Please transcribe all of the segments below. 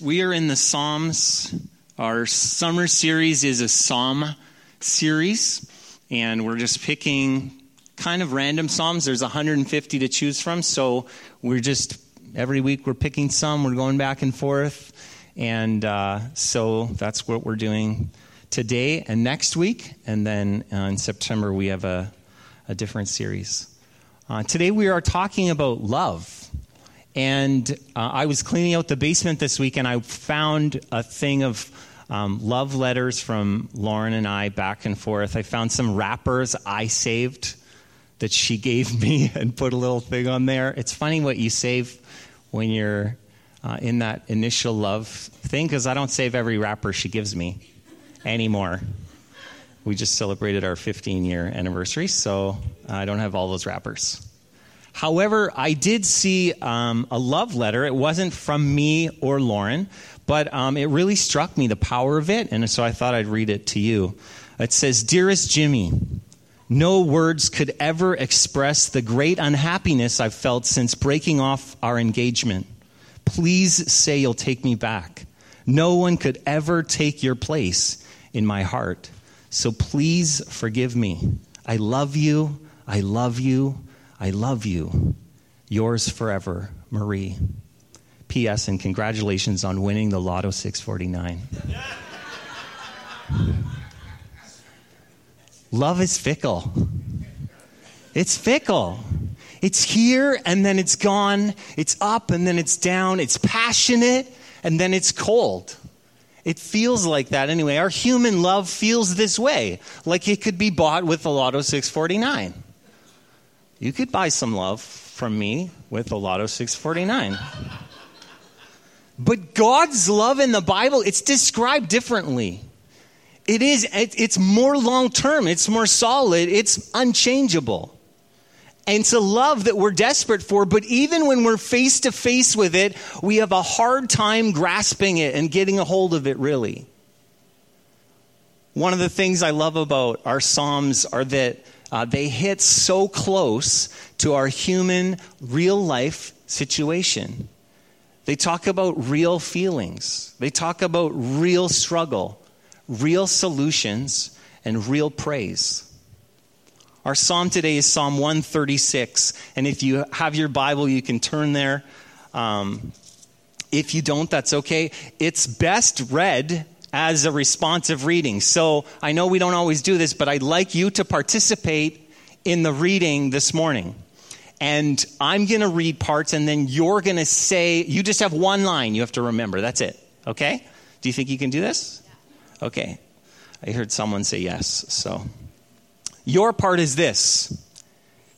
We are in the Psalms. Our summer series is a Psalm series, and we're just picking kind of random Psalms. There's 150 to choose from, so we're just every week we're picking some. We're going back and forth, and uh, so that's what we're doing today and next week, and then uh, in September we have a, a different series. Uh, today we are talking about love. And uh, I was cleaning out the basement this week and I found a thing of um, love letters from Lauren and I back and forth. I found some wrappers I saved that she gave me and put a little thing on there. It's funny what you save when you're uh, in that initial love thing because I don't save every wrapper she gives me anymore. We just celebrated our 15 year anniversary, so I don't have all those wrappers. However, I did see um, a love letter. It wasn't from me or Lauren, but um, it really struck me the power of it, and so I thought I'd read it to you. It says Dearest Jimmy, no words could ever express the great unhappiness I've felt since breaking off our engagement. Please say you'll take me back. No one could ever take your place in my heart. So please forgive me. I love you. I love you. I love you. Yours forever, Marie. P.S. And congratulations on winning the Lotto 649. Love is fickle. It's fickle. It's here and then it's gone. It's up and then it's down. It's passionate and then it's cold. It feels like that anyway. Our human love feels this way, like it could be bought with the Lotto 649. You could buy some love from me with the Lotto 649. But God's love in the Bible, it's described differently. It is, it's more long term, it's more solid, it's unchangeable. And it's a love that we're desperate for, but even when we're face to face with it, we have a hard time grasping it and getting a hold of it, really. One of the things I love about our Psalms are that uh, they hit so close to our human, real life situation. They talk about real feelings, they talk about real struggle, real solutions, and real praise. Our psalm today is Psalm 136. And if you have your Bible, you can turn there. Um, if you don't, that's okay. It's best read as a responsive reading. So I know we don't always do this, but I'd like you to participate in the reading this morning. And I'm going to read parts, and then you're going to say, you just have one line you have to remember. That's it. Okay? Do you think you can do this? Okay. I heard someone say yes. So your part is this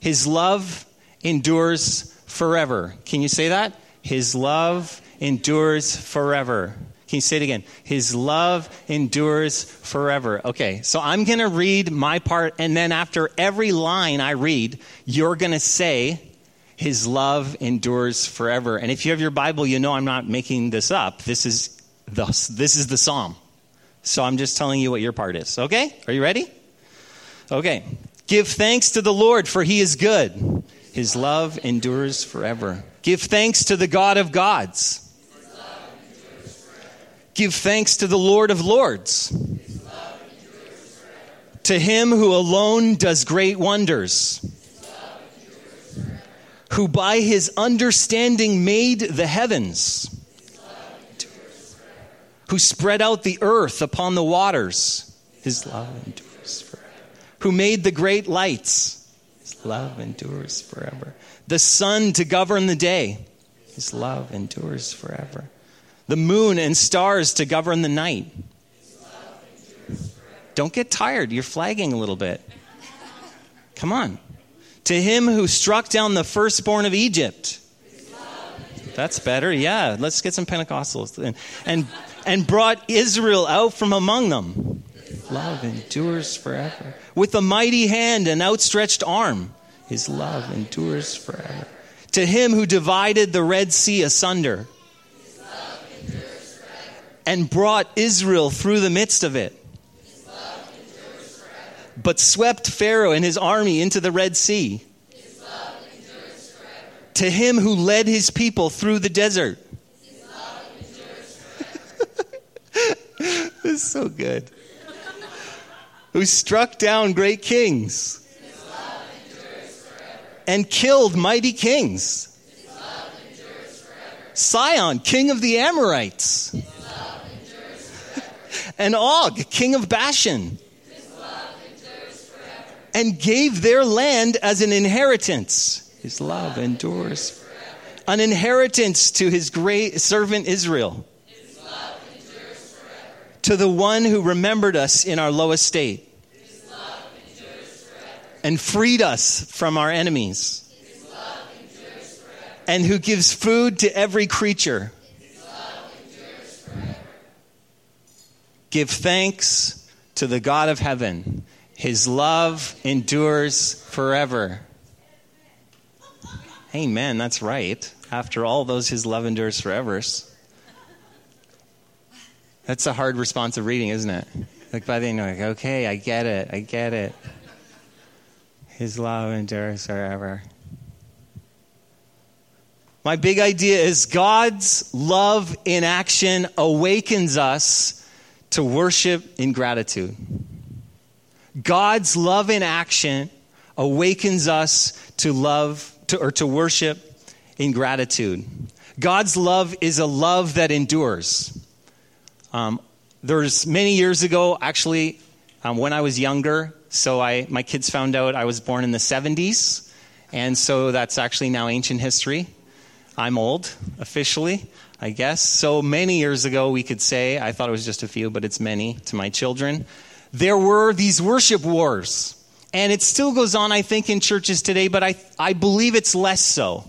His love endures forever. Can you say that? His love endures forever. Can you say it again? His love endures forever. Okay, so I'm going to read my part, and then after every line I read, you're going to say, His love endures forever. And if you have your Bible, you know I'm not making this up. This is the, this is the psalm. So I'm just telling you what your part is. Okay? Are you ready? Okay. Give thanks to the Lord, for he is good. His love endures forever. Give thanks to the God of gods. Give thanks to the Lord of Lords. To him who alone does great wonders. Who by his understanding made the heavens. Who spread out the earth upon the waters. His love endures forever. Who made the great lights. His love endures forever. The sun to govern the day. His love endures forever the moon and stars to govern the night. Don't get tired. You're flagging a little bit. Come on. To him who struck down the firstborn of Egypt. That's better. Yeah, let's get some Pentecostals. And, and, and brought Israel out from among them. Love endures forever. With a mighty hand and outstretched arm, his love endures forever. To him who divided the Red Sea asunder and brought Israel through the midst of it. But swept Pharaoh and his army into the Red Sea. To him who led his people through the desert. was so good. Who struck down great kings and killed mighty kings. Sihon, king of the Amorites, and Og, king of Bashan, and gave their land as an inheritance. His love endures. An inheritance to his great servant Israel. To the one who remembered us in our low estate and freed us from our enemies and who gives food to every creature. Give thanks to the God of heaven. His love endures forever. Amen. That's right. After all those, his love endures forever. That's a hard responsive reading, isn't it? Like by the end, you're like, okay, I get it. I get it. His love endures forever. My big idea is God's love in action awakens us to worship in gratitude. God's love in action awakens us to love to, or to worship in gratitude. God's love is a love that endures. Um, there's many years ago, actually, um, when I was younger. So I, my kids found out I was born in the 70s, and so that's actually now ancient history. I'm old, officially, I guess. So many years ago, we could say, I thought it was just a few, but it's many to my children. There were these worship wars. And it still goes on, I think, in churches today, but I, I believe it's less so.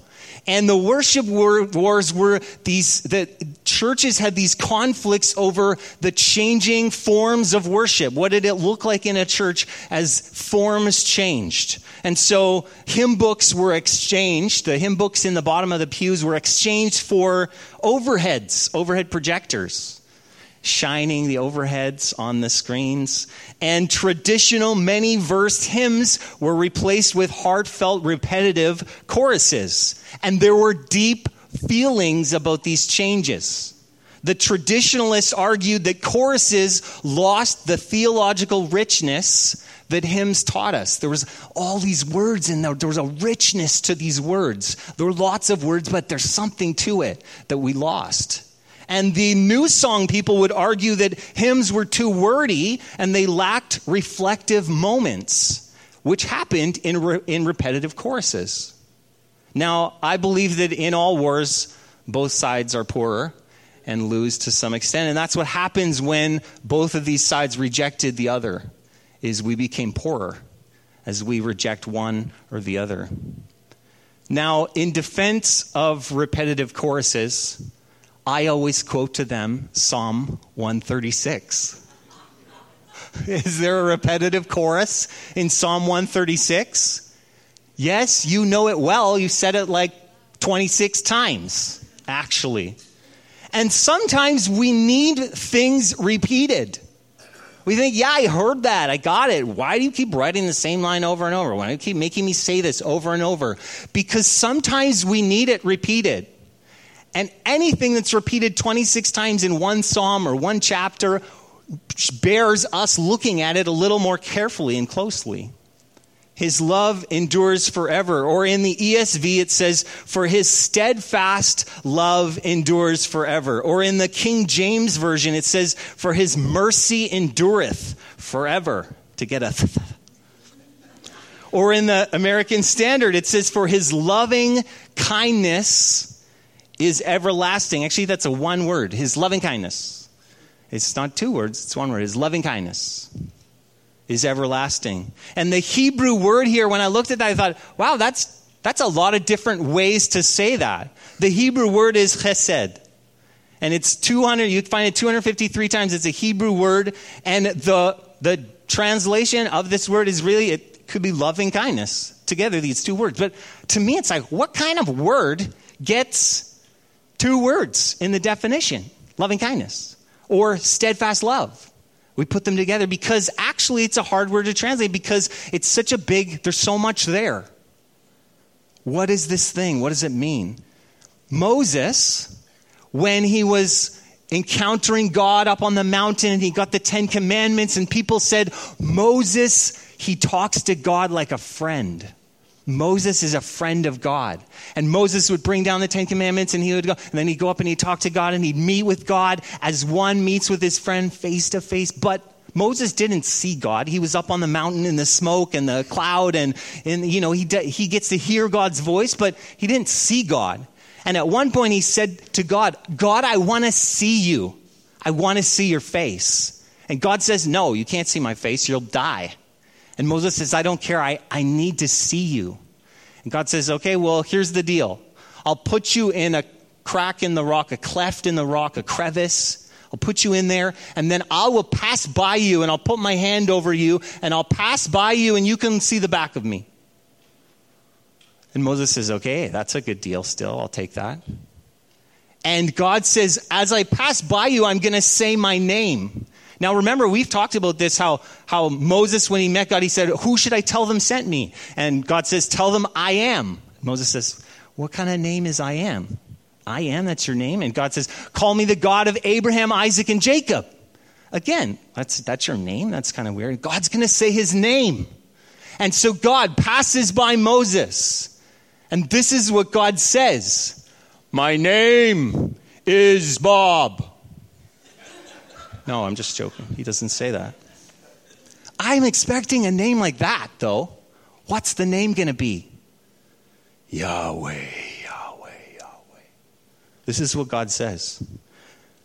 And the worship wars were these, the churches had these conflicts over the changing forms of worship. What did it look like in a church as forms changed? And so hymn books were exchanged. The hymn books in the bottom of the pews were exchanged for overheads, overhead projectors shining the overheads on the screens. And traditional many verse hymns were replaced with heartfelt repetitive choruses. And there were deep feelings about these changes. The traditionalists argued that choruses lost the theological richness that hymns taught us. There was all these words in there. There was a richness to these words. There were lots of words, but there's something to it that we lost. And the new song people would argue that hymns were too wordy and they lacked reflective moments, which happened in, re- in repetitive choruses. Now, I believe that in all wars, both sides are poorer and lose to some extent. And that's what happens when both of these sides rejected the other, is we became poorer as we reject one or the other. Now, in defense of repetitive choruses, I always quote to them Psalm 136. Is there a repetitive chorus in Psalm 136? Yes, you know it well. You said it like 26 times, actually. And sometimes we need things repeated. We think, yeah, I heard that. I got it. Why do you keep writing the same line over and over? Why do you keep making me say this over and over? Because sometimes we need it repeated. And anything that's repeated 26 times in one psalm or one chapter bears us looking at it a little more carefully and closely. His love endures forever. Or in the ESV, it says, For his steadfast love endures forever. Or in the King James Version, it says, For his mercy endureth forever. To get a. or in the American Standard, it says, For his loving kindness is everlasting. Actually, that's a one word. His loving kindness. It's not two words, it's one word. His loving kindness is everlasting. And the Hebrew word here, when I looked at that, I thought, wow, that's, that's a lot of different ways to say that. The Hebrew word is chesed. And it's 200, you find it 253 times. It's a Hebrew word. And the, the translation of this word is really, it could be loving kindness. Together, these two words. But to me, it's like, what kind of word gets two words in the definition loving kindness or steadfast love. We put them together because actually it's a hard word to translate because it's such a big, there's so much there. What is this thing? What does it mean? Moses, when he was encountering God up on the mountain and he got the Ten Commandments, and people said, Moses, he talks to God like a friend. Moses is a friend of God. And Moses would bring down the Ten Commandments and he would go, and then he'd go up and he'd talk to God and he'd meet with God as one meets with his friend face to face. But Moses didn't see God. He was up on the mountain in the smoke and the cloud and, and you know, he, he gets to hear God's voice, but he didn't see God. And at one point he said to God, God, I want to see you. I want to see your face. And God says, no, you can't see my face. You'll die. And Moses says, I don't care. I, I need to see you. And God says, okay, well, here's the deal. I'll put you in a crack in the rock, a cleft in the rock, a crevice. I'll put you in there, and then I will pass by you, and I'll put my hand over you, and I'll pass by you, and you can see the back of me. And Moses says, Okay, that's a good deal still. I'll take that. And God says, As I pass by you, I'm going to say my name. Now remember, we've talked about this how, how Moses, when he met God, he said, Who should I tell them sent me? And God says, Tell them I am. Moses says, What kind of name is I am? I am, that's your name. And God says, Call me the God of Abraham, Isaac, and Jacob. Again, that's, that's your name? That's kind of weird. God's going to say his name. And so God passes by Moses. And this is what God says My name is Bob. No, I'm just joking. He doesn't say that. I'm expecting a name like that, though. What's the name going to be? Yahweh. Yahweh, Yahweh. This is what God says.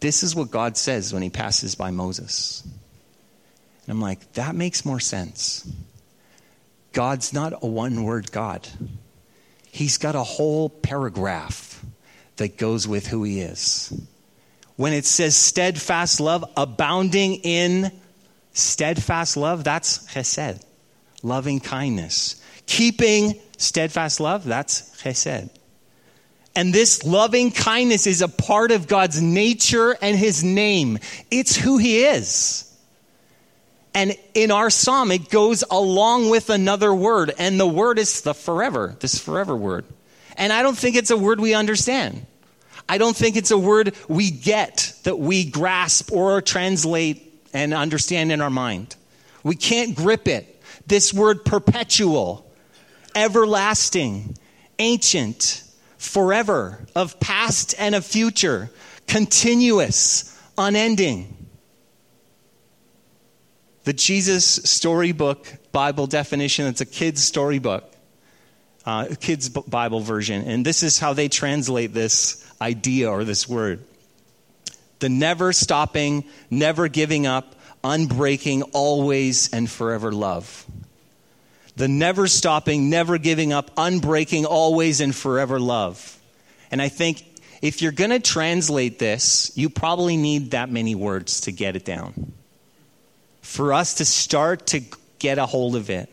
This is what God says when he passes by Moses. And I'm like, that makes more sense. God's not a one word God, He's got a whole paragraph that goes with who He is. When it says steadfast love, abounding in steadfast love, that's chesed, loving kindness. Keeping steadfast love, that's chesed. And this loving kindness is a part of God's nature and his name. It's who he is. And in our psalm, it goes along with another word, and the word is the forever, this forever word. And I don't think it's a word we understand. I don't think it's a word we get, that we grasp or translate and understand in our mind. We can't grip it. This word perpetual, everlasting, ancient, forever, of past and of future, continuous, unending. The Jesus Storybook Bible definition, it's a kid's storybook, uh, kid's Bible version. And this is how they translate this idea or this word the never stopping, never giving up, unbreaking, always and forever love the never stopping, never giving up, unbreaking, always and forever love. And I think if you're going to translate this, you probably need that many words to get it down. For us to start to get a hold of it.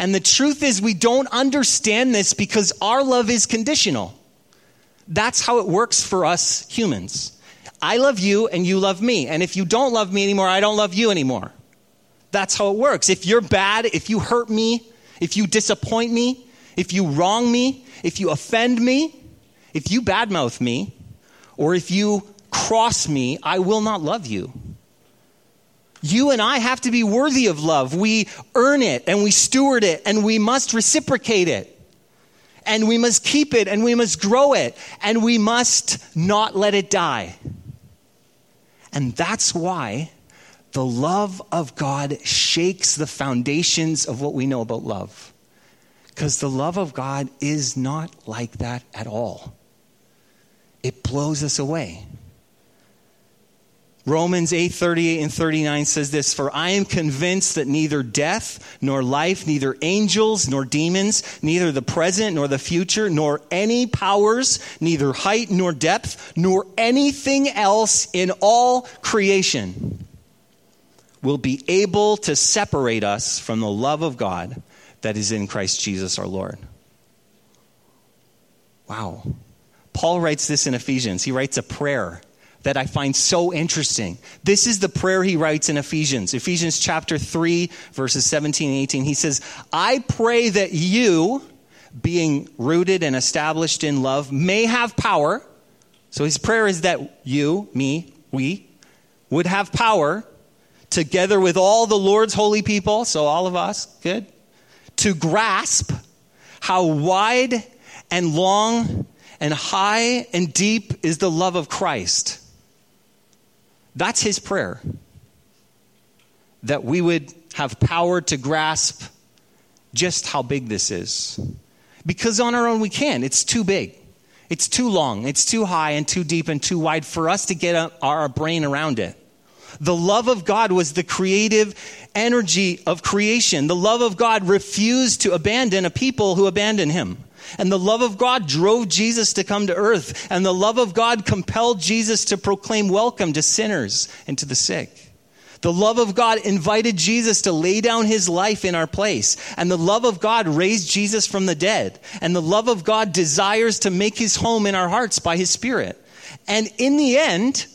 And the truth is, we don't understand this because our love is conditional. That's how it works for us humans. I love you and you love me. And if you don't love me anymore, I don't love you anymore. That's how it works. If you're bad, if you hurt me, if you disappoint me, if you wrong me, if you offend me, if you badmouth me, or if you cross me, I will not love you. You and I have to be worthy of love. We earn it and we steward it and we must reciprocate it. And we must keep it and we must grow it and we must not let it die. And that's why the love of God shakes the foundations of what we know about love. Because the love of God is not like that at all. It blows us away. Romans 8 38 and 39 says this For I am convinced that neither death nor life, neither angels nor demons, neither the present nor the future, nor any powers, neither height nor depth, nor anything else in all creation will be able to separate us from the love of God that is in Christ Jesus our Lord. Wow. Paul writes this in Ephesians. He writes a prayer that I find so interesting. This is the prayer he writes in Ephesians. Ephesians chapter 3, verses 17 and 18. He says, I pray that you, being rooted and established in love, may have power. So his prayer is that you, me, we, would have power together with all the Lord's holy people, so all of us, good, to grasp how wide and long and high and deep is the love of Christ that's his prayer. That we would have power to grasp just how big this is. Because on our own we can. It's too big. It's too long. It's too high and too deep and too wide for us to get our brain around it. The love of God was the creative energy of creation. The love of God refused to abandon a people who abandoned him. And the love of God drove Jesus to come to earth. And the love of God compelled Jesus to proclaim welcome to sinners and to the sick. The love of God invited Jesus to lay down his life in our place. And the love of God raised Jesus from the dead. And the love of God desires to make his home in our hearts by his Spirit. And in the end,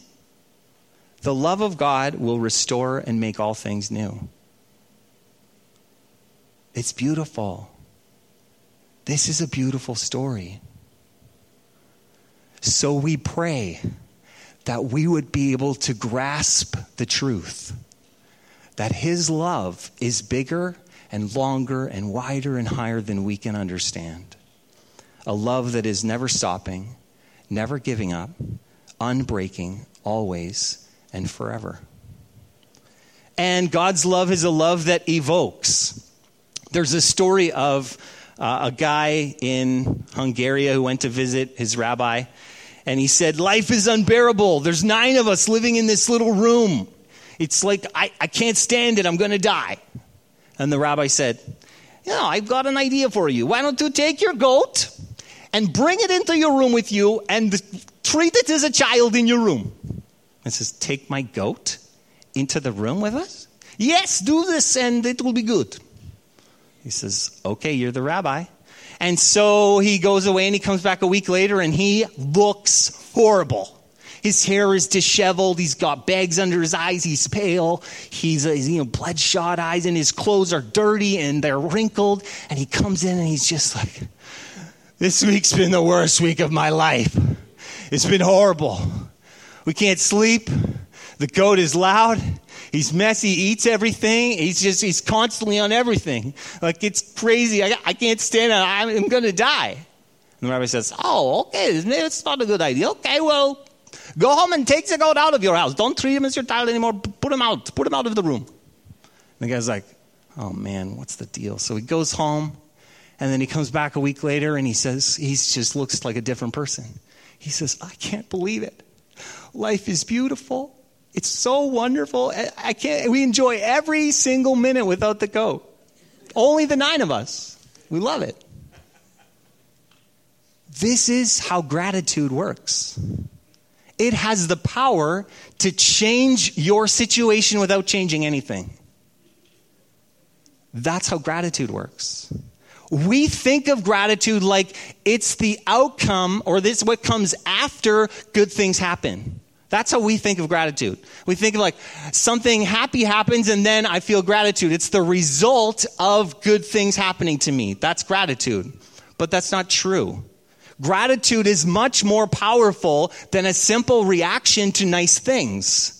the love of God will restore and make all things new. It's beautiful. This is a beautiful story. So we pray that we would be able to grasp the truth that His love is bigger and longer and wider and higher than we can understand. A love that is never stopping, never giving up, unbreaking, always and forever. And God's love is a love that evokes. There's a story of uh, a guy in Hungary who went to visit his rabbi, and he said, Life is unbearable. There's nine of us living in this little room. It's like, I, I can't stand it. I'm going to die. And the rabbi said, You know, I've got an idea for you. Why don't you take your goat and bring it into your room with you and treat it as a child in your room? And says, Take my goat into the room with us? Yes, do this and it will be good. He says, Okay, you're the rabbi. And so he goes away and he comes back a week later and he looks horrible. His hair is disheveled. He's got bags under his eyes. He's pale. He's, you know, bloodshot eyes and his clothes are dirty and they're wrinkled. And he comes in and he's just like, this week's been the worst week of my life. It's been horrible. We can't sleep. The goat is loud. He's messy, he eats everything. He's just, he's constantly on everything. Like, it's crazy. I, I can't stand it. I'm going to die. And the rabbi says, Oh, okay, it's not a good idea. Okay, well, go home and take the goat out of your house. Don't treat him as your child anymore. Put him out. Put him out of the room. And the guy's like, Oh man, what's the deal? So he goes home, and then he comes back a week later and he says, He just looks like a different person. He says, I can't believe it. Life is beautiful. It's so wonderful. I can't, we enjoy every single minute without the goat. Only the nine of us. We love it. This is how gratitude works. It has the power to change your situation without changing anything. That's how gratitude works. We think of gratitude like it's the outcome or this what comes after good things happen. That's how we think of gratitude. We think of like something happy happens and then I feel gratitude. It's the result of good things happening to me. That's gratitude. But that's not true. Gratitude is much more powerful than a simple reaction to nice things.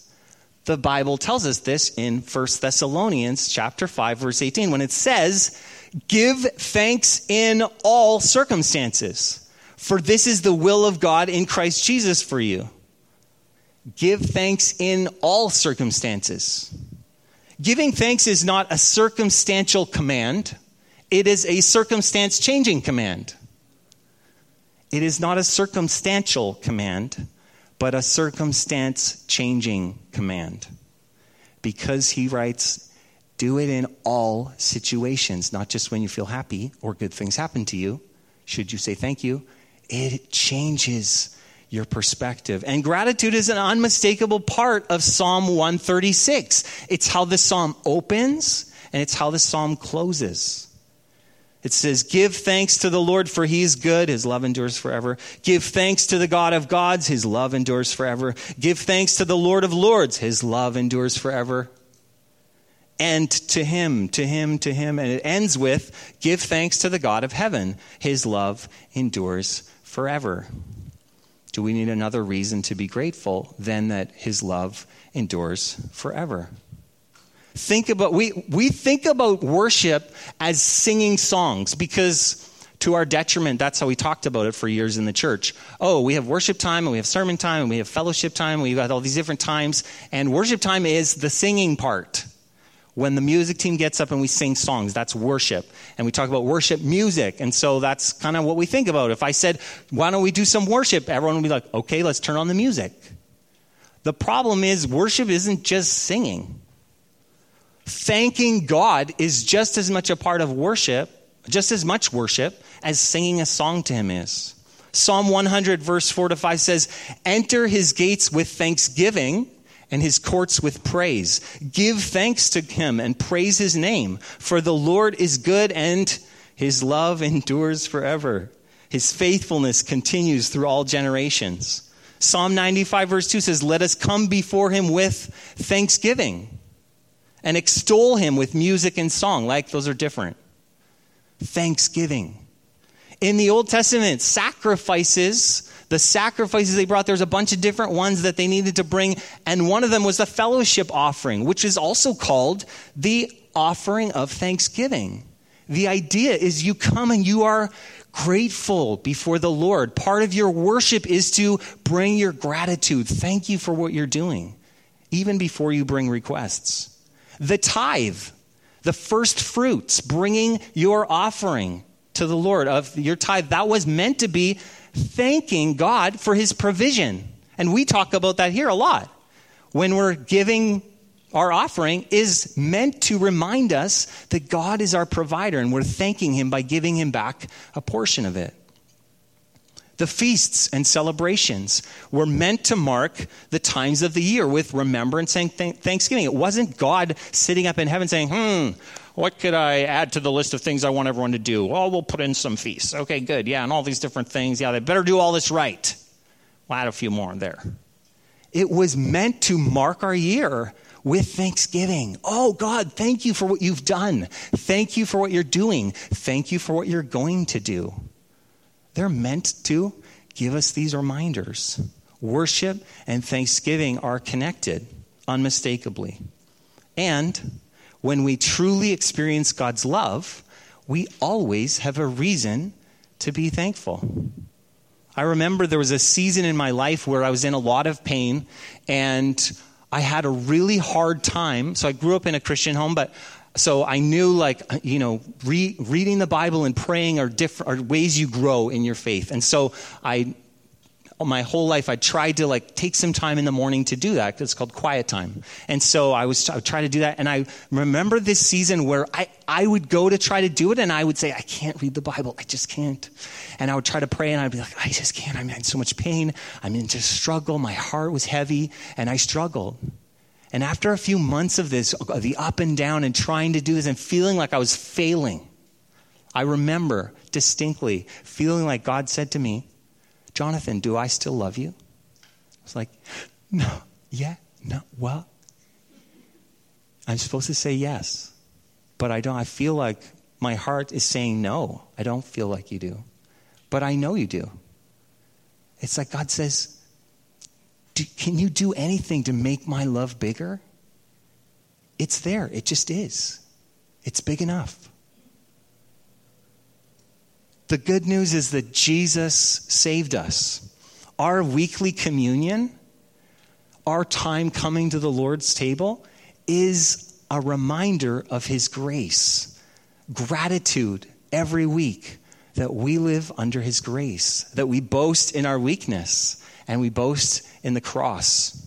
The Bible tells us this in 1 Thessalonians chapter 5 verse 18 when it says, "Give thanks in all circumstances, for this is the will of God in Christ Jesus for you." Give thanks in all circumstances. Giving thanks is not a circumstantial command, it is a circumstance changing command. It is not a circumstantial command, but a circumstance changing command. Because he writes, do it in all situations, not just when you feel happy or good things happen to you. Should you say thank you? It changes your perspective. And gratitude is an unmistakable part of Psalm 136. It's how the psalm opens and it's how the psalm closes. It says, Give thanks to the Lord, for he is good. His love endures forever. Give thanks to the God of gods. His love endures forever. Give thanks to the Lord of lords. His love endures forever. And to him, to him, to him. And it ends with, Give thanks to the God of heaven. His love endures forever. Do we need another reason to be grateful than that his love endures forever? think about we we think about worship as singing songs because to our detriment that's how we talked about it for years in the church oh we have worship time and we have sermon time and we have fellowship time we've got all these different times and worship time is the singing part when the music team gets up and we sing songs that's worship. And we talk about worship music. And so that's kind of what we think about. If i said why don't we do some worship? everyone would be like okay let's turn on the music. The problem is worship isn't just singing. Thanking God is just as much a part of worship, just as much worship as singing a song to Him is. Psalm 100, verse 4 to 5 says, Enter His gates with thanksgiving and His courts with praise. Give thanks to Him and praise His name, for the Lord is good and His love endures forever. His faithfulness continues through all generations. Psalm 95, verse 2 says, Let us come before Him with thanksgiving and extol him with music and song. Like those are different. Thanksgiving. In the Old Testament, sacrifices, the sacrifices they brought, there's a bunch of different ones that they needed to bring, and one of them was the fellowship offering, which is also called the offering of thanksgiving. The idea is you come and you are grateful before the Lord. Part of your worship is to bring your gratitude. Thank you for what you're doing, even before you bring requests the tithe, the first fruits, bringing your offering to the Lord of your tithe. That was meant to be thanking God for his provision. And we talk about that here a lot. When we're giving our offering is meant to remind us that God is our provider and we're thanking him by giving him back a portion of it. The feasts and celebrations were meant to mark the times of the year with remembrance and thanksgiving. It wasn't God sitting up in heaven saying, hmm, what could I add to the list of things I want everyone to do? Oh, we'll put in some feasts. Okay, good. Yeah, and all these different things. Yeah, they better do all this right. We'll add a few more in there. It was meant to mark our year with thanksgiving. Oh, God, thank you for what you've done. Thank you for what you're doing. Thank you for what you're going to do. They're meant to give us these reminders. Worship and thanksgiving are connected unmistakably. And when we truly experience God's love, we always have a reason to be thankful. I remember there was a season in my life where I was in a lot of pain and I had a really hard time. So I grew up in a Christian home, but so I knew, like, you know, re- reading the Bible and praying are different, are ways you grow in your faith. And so I, my whole life, I tried to like take some time in the morning to do that. It's called quiet time. And so I was I try to do that. And I remember this season where I, I would go to try to do it and I would say, I can't read the Bible. I just can't. And I would try to pray and I'd be like, I just can't. I'm in so much pain. I'm in just struggle. My heart was heavy and I struggled. And after a few months of this, the up and down and trying to do this and feeling like I was failing, I remember distinctly feeling like God said to me, Jonathan, do I still love you? I was like, no, yeah, no, well, I'm supposed to say yes, but I don't. I feel like my heart is saying no. I don't feel like you do, but I know you do. It's like God says, can you do anything to make my love bigger? It's there. It just is. It's big enough. The good news is that Jesus saved us. Our weekly communion, our time coming to the Lord's table, is a reminder of His grace. Gratitude every week that we live under His grace, that we boast in our weakness and we boast in the cross.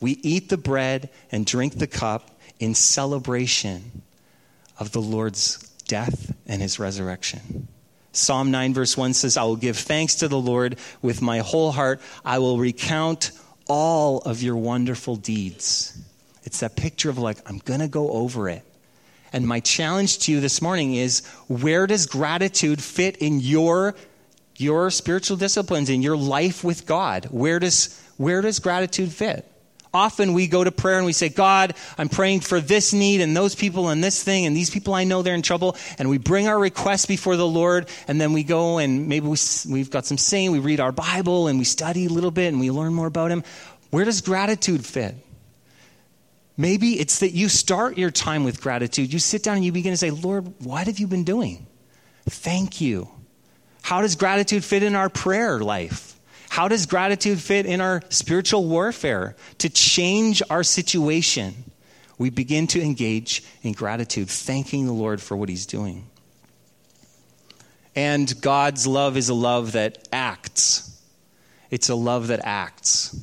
We eat the bread and drink the cup in celebration of the Lord's death and his resurrection. Psalm 9, verse 1 says, I will give thanks to the Lord with my whole heart. I will recount all of your wonderful deeds. It's that picture of like, I'm going to go over it. And my challenge to you this morning is where does gratitude fit in your, your spiritual disciplines, in your life with God? Where does, where does gratitude fit? Often we go to prayer and we say, God, I'm praying for this need and those people and this thing and these people I know they're in trouble. And we bring our requests before the Lord and then we go and maybe we, we've got some saying, we read our Bible and we study a little bit and we learn more about Him. Where does gratitude fit? Maybe it's that you start your time with gratitude. You sit down and you begin to say, Lord, what have you been doing? Thank you. How does gratitude fit in our prayer life? How does gratitude fit in our spiritual warfare? To change our situation, we begin to engage in gratitude, thanking the Lord for what He's doing. And God's love is a love that acts. It's a love that acts.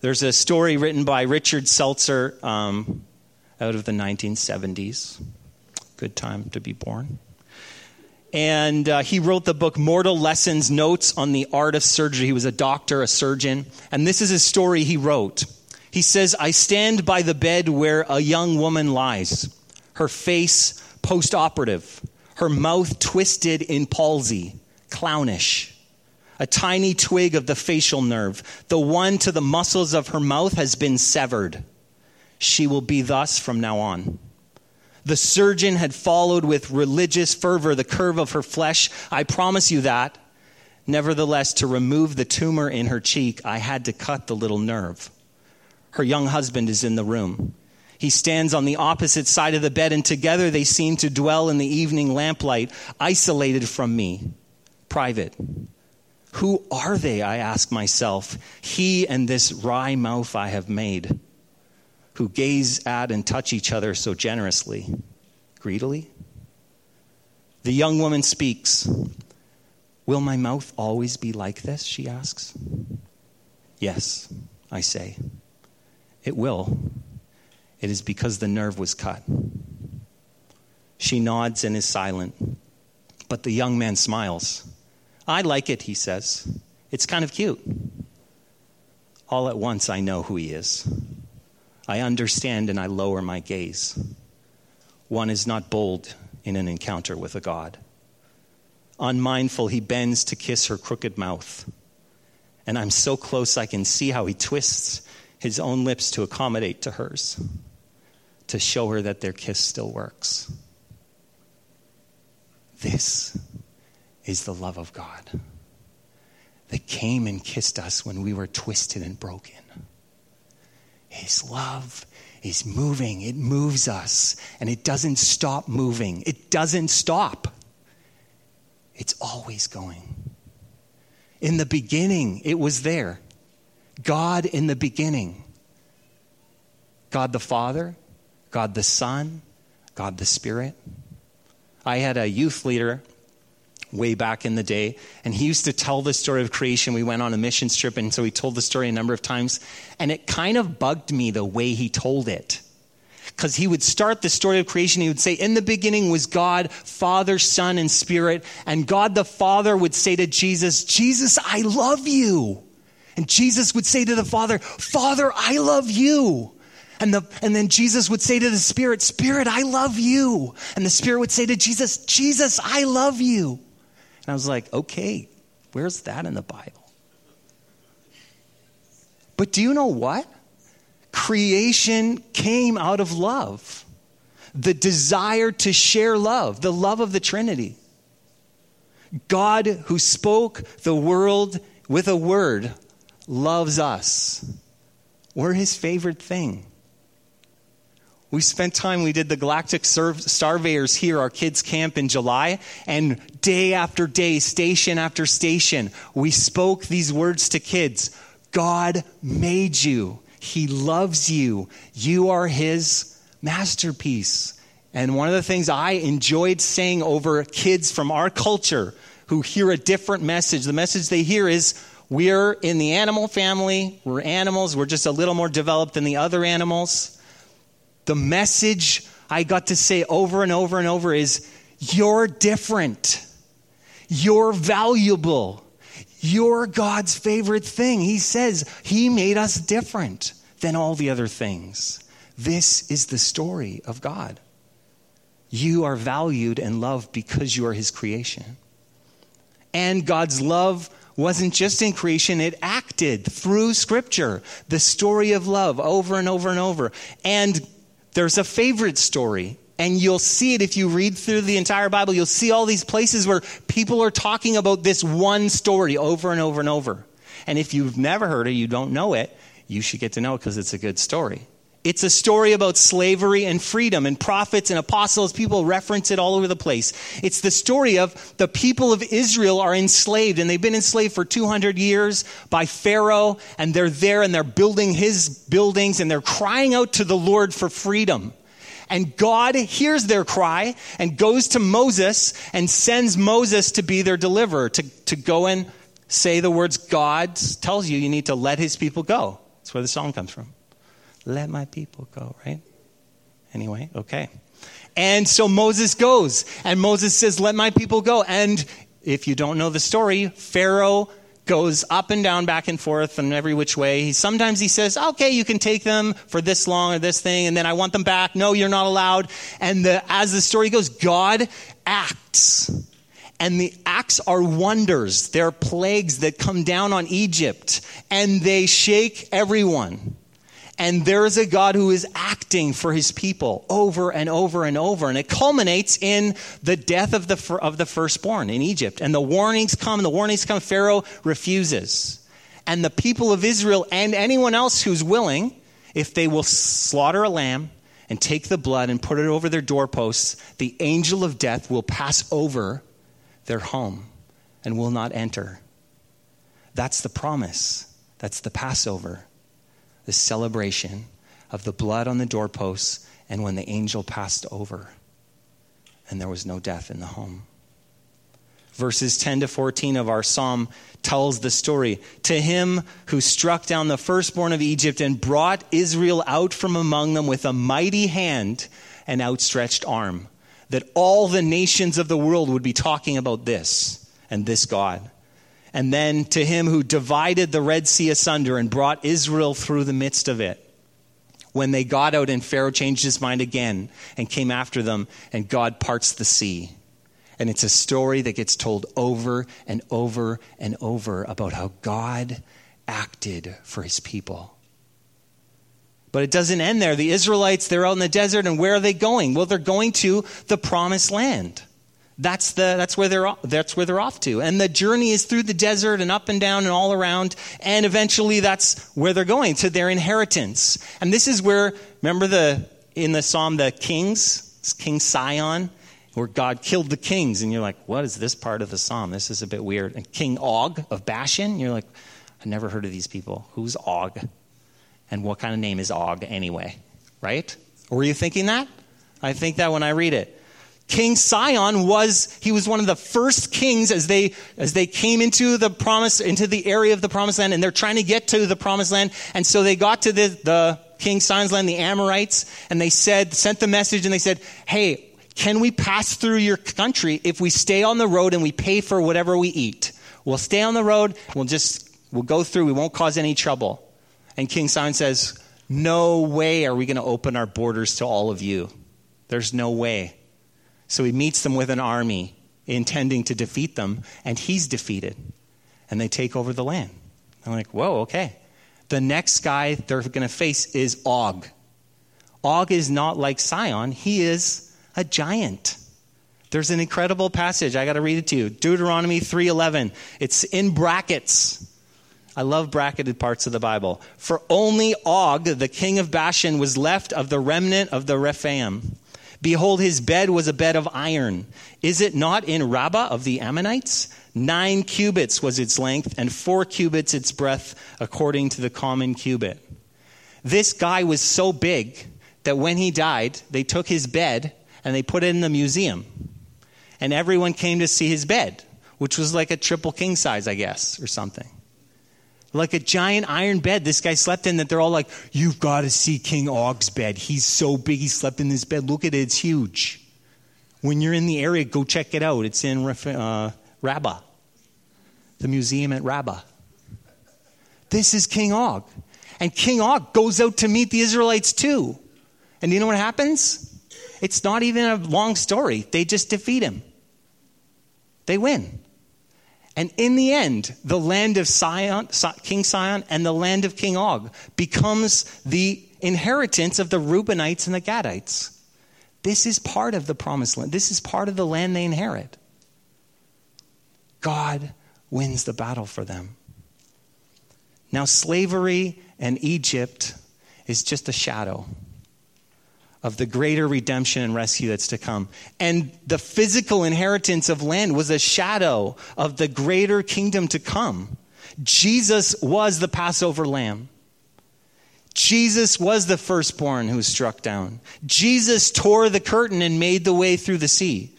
There's a story written by Richard Selzer um, out of the 1970s. Good time to be born. And uh, he wrote the book Mortal Lessons Notes on the Art of Surgery. He was a doctor, a surgeon. And this is a story he wrote. He says, I stand by the bed where a young woman lies, her face post operative, her mouth twisted in palsy, clownish. A tiny twig of the facial nerve, the one to the muscles of her mouth, has been severed. She will be thus from now on. The surgeon had followed with religious fervor the curve of her flesh. I promise you that. Nevertheless, to remove the tumor in her cheek, I had to cut the little nerve. Her young husband is in the room. He stands on the opposite side of the bed, and together they seem to dwell in the evening lamplight, isolated from me, private. Who are they, I ask myself, he and this wry mouth I have made? Who gaze at and touch each other so generously, greedily? The young woman speaks. Will my mouth always be like this? She asks. Yes, I say. It will. It is because the nerve was cut. She nods and is silent. But the young man smiles. I like it, he says. It's kind of cute. All at once, I know who he is. I understand and I lower my gaze. One is not bold in an encounter with a God. Unmindful, he bends to kiss her crooked mouth. And I'm so close I can see how he twists his own lips to accommodate to hers, to show her that their kiss still works. This is the love of God that came and kissed us when we were twisted and broken. His love is moving. It moves us, and it doesn't stop moving. It doesn't stop. It's always going. In the beginning, it was there. God in the beginning. God the Father, God the Son, God the Spirit. I had a youth leader way back in the day. And he used to tell the story of creation. We went on a mission trip, and so he told the story a number of times. And it kind of bugged me the way he told it. Because he would start the story of creation, he would say, In the beginning was God, Father, Son, and Spirit. And God the Father would say to Jesus, Jesus, I love you. And Jesus would say to the Father, Father, I love you. And, the, and then Jesus would say to the Spirit, Spirit, I love you. And the Spirit would say to Jesus, Jesus, I love you. And I was like, okay, where's that in the Bible? But do you know what? Creation came out of love. The desire to share love, the love of the Trinity. God, who spoke the world with a word, loves us. We're his favorite thing. We spent time, we did the Galactic Starveyors here, our kids' camp in July, and day after day, station after station, we spoke these words to kids God made you, He loves you, you are His masterpiece. And one of the things I enjoyed saying over kids from our culture who hear a different message, the message they hear is, We're in the animal family. We're animals. We're just a little more developed than the other animals. The message I got to say over and over and over is you're different. You're valuable. You're God's favorite thing. He says He made us different than all the other things. This is the story of God. You are valued and loved because you are His creation. And God's love wasn't just in creation, it acted through Scripture. The story of love over and over and over. And there's a favorite story. And you'll see it if you read through the entire Bible. You'll see all these places where people are talking about this one story over and over and over. And if you've never heard it, you don't know it, you should get to know it because it's a good story. It's a story about slavery and freedom, and prophets and apostles, people reference it all over the place. It's the story of the people of Israel are enslaved, and they've been enslaved for 200 years by Pharaoh, and they're there and they're building his buildings, and they're crying out to the Lord for freedom. And God hears their cry and goes to Moses and sends Moses to be their deliverer, to, to go and say the words God tells you you need to let his people go. That's where the song comes from. Let my people go, right? Anyway, okay. And so Moses goes, and Moses says, Let my people go. And if you don't know the story, Pharaoh goes up and down, back and forth, and every which way. He, sometimes he says, okay, you can take them for this long or this thing, and then I want them back. No, you're not allowed. And the, as the story goes, God acts. And the acts are wonders. They're plagues that come down on Egypt, and they shake everyone. And there is a God who is acting for his people over and over and over. And it culminates in the death of the, of the firstborn in Egypt. And the warnings come, and the warnings come. Pharaoh refuses. And the people of Israel and anyone else who's willing, if they will slaughter a lamb and take the blood and put it over their doorposts, the angel of death will pass over their home and will not enter. That's the promise. That's the Passover the celebration of the blood on the doorposts and when the angel passed over and there was no death in the home. Verses 10 to 14 of our psalm tells the story. To him who struck down the firstborn of Egypt and brought Israel out from among them with a mighty hand and outstretched arm, that all the nations of the world would be talking about this and this God. And then to him who divided the Red Sea asunder and brought Israel through the midst of it. When they got out and Pharaoh changed his mind again and came after them, and God parts the sea. And it's a story that gets told over and over and over about how God acted for his people. But it doesn't end there. The Israelites, they're out in the desert, and where are they going? Well, they're going to the promised land. That's, the, that's, where they're, that's where they're off to. And the journey is through the desert and up and down and all around. And eventually that's where they're going, to their inheritance. And this is where, remember the, in the psalm, the kings, it's King Sihon, where God killed the kings. And you're like, what is this part of the psalm? This is a bit weird. And King Og of Bashan, you're like, I never heard of these people. Who's Og? And what kind of name is Og anyway? Right? Were you thinking that? I think that when I read it. King Sihon was, he was one of the first kings as they, as they came into the promise, into the area of the promised land, and they're trying to get to the promised land. And so they got to the, the King Sihon's land, the Amorites, and they said, sent the message, and they said, hey, can we pass through your country if we stay on the road and we pay for whatever we eat? We'll stay on the road, we'll just, we'll go through, we won't cause any trouble. And King Sihon says, no way are we going to open our borders to all of you. There's no way. So he meets them with an army intending to defeat them, and he's defeated. And they take over the land. I'm like, whoa, okay. The next guy they're going to face is Og. Og is not like Sihon, he is a giant. There's an incredible passage. I got to read it to you. Deuteronomy 3:11. It's in brackets. I love bracketed parts of the Bible. For only Og, the king of Bashan, was left of the remnant of the Rephaim. Behold, his bed was a bed of iron. Is it not in Rabbah of the Ammonites? Nine cubits was its length, and four cubits its breadth, according to the common cubit. This guy was so big that when he died, they took his bed and they put it in the museum. And everyone came to see his bed, which was like a triple king size, I guess, or something. Like a giant iron bed this guy slept in that they're all like, You've got to see King Og's bed. He's so big, he slept in this bed. Look at it, it's huge. When you're in the area, go check it out. It's in uh, Rabbah, the museum at Rabbah. This is King Og. And King Og goes out to meet the Israelites too. And you know what happens? It's not even a long story. They just defeat him. They win. And in the end, the land of Sihon, King Sihon and the land of King Og becomes the inheritance of the Reubenites and the Gadites. This is part of the promised land. This is part of the land they inherit. God wins the battle for them. Now, slavery and Egypt is just a shadow of the greater redemption and rescue that's to come. And the physical inheritance of land was a shadow of the greater kingdom to come. Jesus was the Passover lamb. Jesus was the firstborn who was struck down. Jesus tore the curtain and made the way through the sea.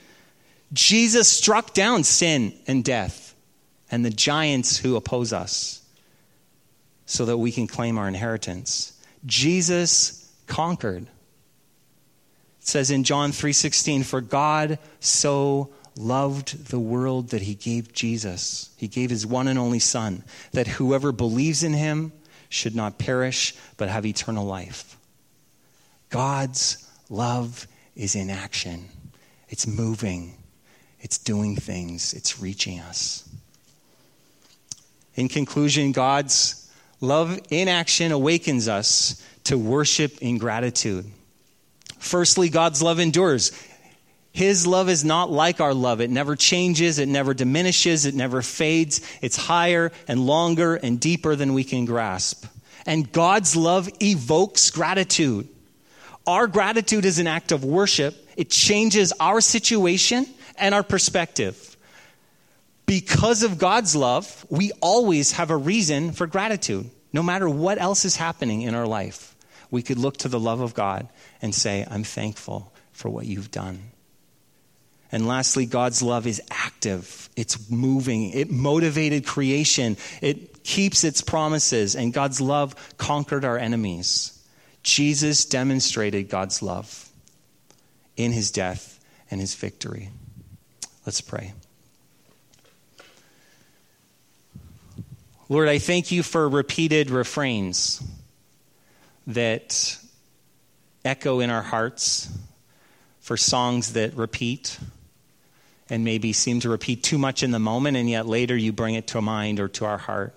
Jesus struck down sin and death and the giants who oppose us so that we can claim our inheritance. Jesus conquered. Says in John 3:16 for God so loved the world that he gave Jesus. He gave his one and only son that whoever believes in him should not perish but have eternal life. God's love is in action. It's moving. It's doing things. It's reaching us. In conclusion, God's Love in action awakens us to worship in gratitude. Firstly, God's love endures. His love is not like our love. It never changes, it never diminishes, it never fades. It's higher and longer and deeper than we can grasp. And God's love evokes gratitude. Our gratitude is an act of worship, it changes our situation and our perspective because of God's love, we always have a reason for gratitude. No matter what else is happening in our life, we could look to the love of God and say, I'm thankful for what you've done. And lastly, God's love is active. It's moving. It motivated creation. It keeps its promises. And God's love conquered our enemies. Jesus demonstrated God's love in his death and his victory. Let's pray. Lord, I thank you for repeated refrains that echo in our hearts, for songs that repeat and maybe seem to repeat too much in the moment, and yet later you bring it to mind or to our heart.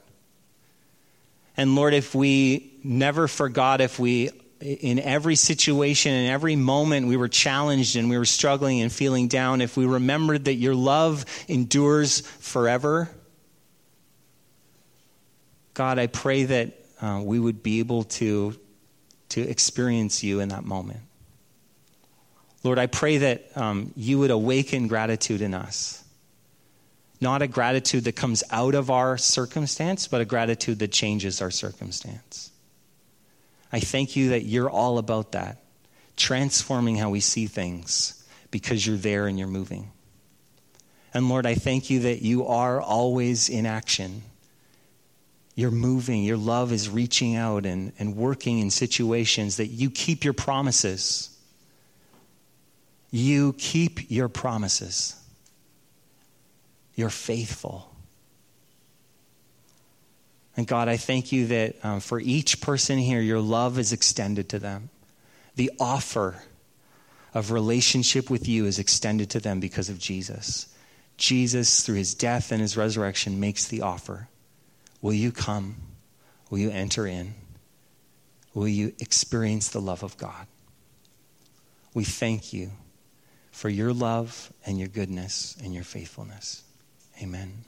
And Lord, if we never forgot, if we, in every situation, in every moment, we were challenged and we were struggling and feeling down, if we remembered that your love endures forever, God, I pray that uh, we would be able to, to experience you in that moment. Lord, I pray that um, you would awaken gratitude in us. Not a gratitude that comes out of our circumstance, but a gratitude that changes our circumstance. I thank you that you're all about that, transforming how we see things because you're there and you're moving. And Lord, I thank you that you are always in action you're moving, your love is reaching out and, and working in situations that you keep your promises. You keep your promises. You're faithful. And God, I thank you that um, for each person here, your love is extended to them. The offer of relationship with you is extended to them because of Jesus. Jesus, through his death and his resurrection, makes the offer. Will you come? Will you enter in? Will you experience the love of God? We thank you for your love and your goodness and your faithfulness. Amen.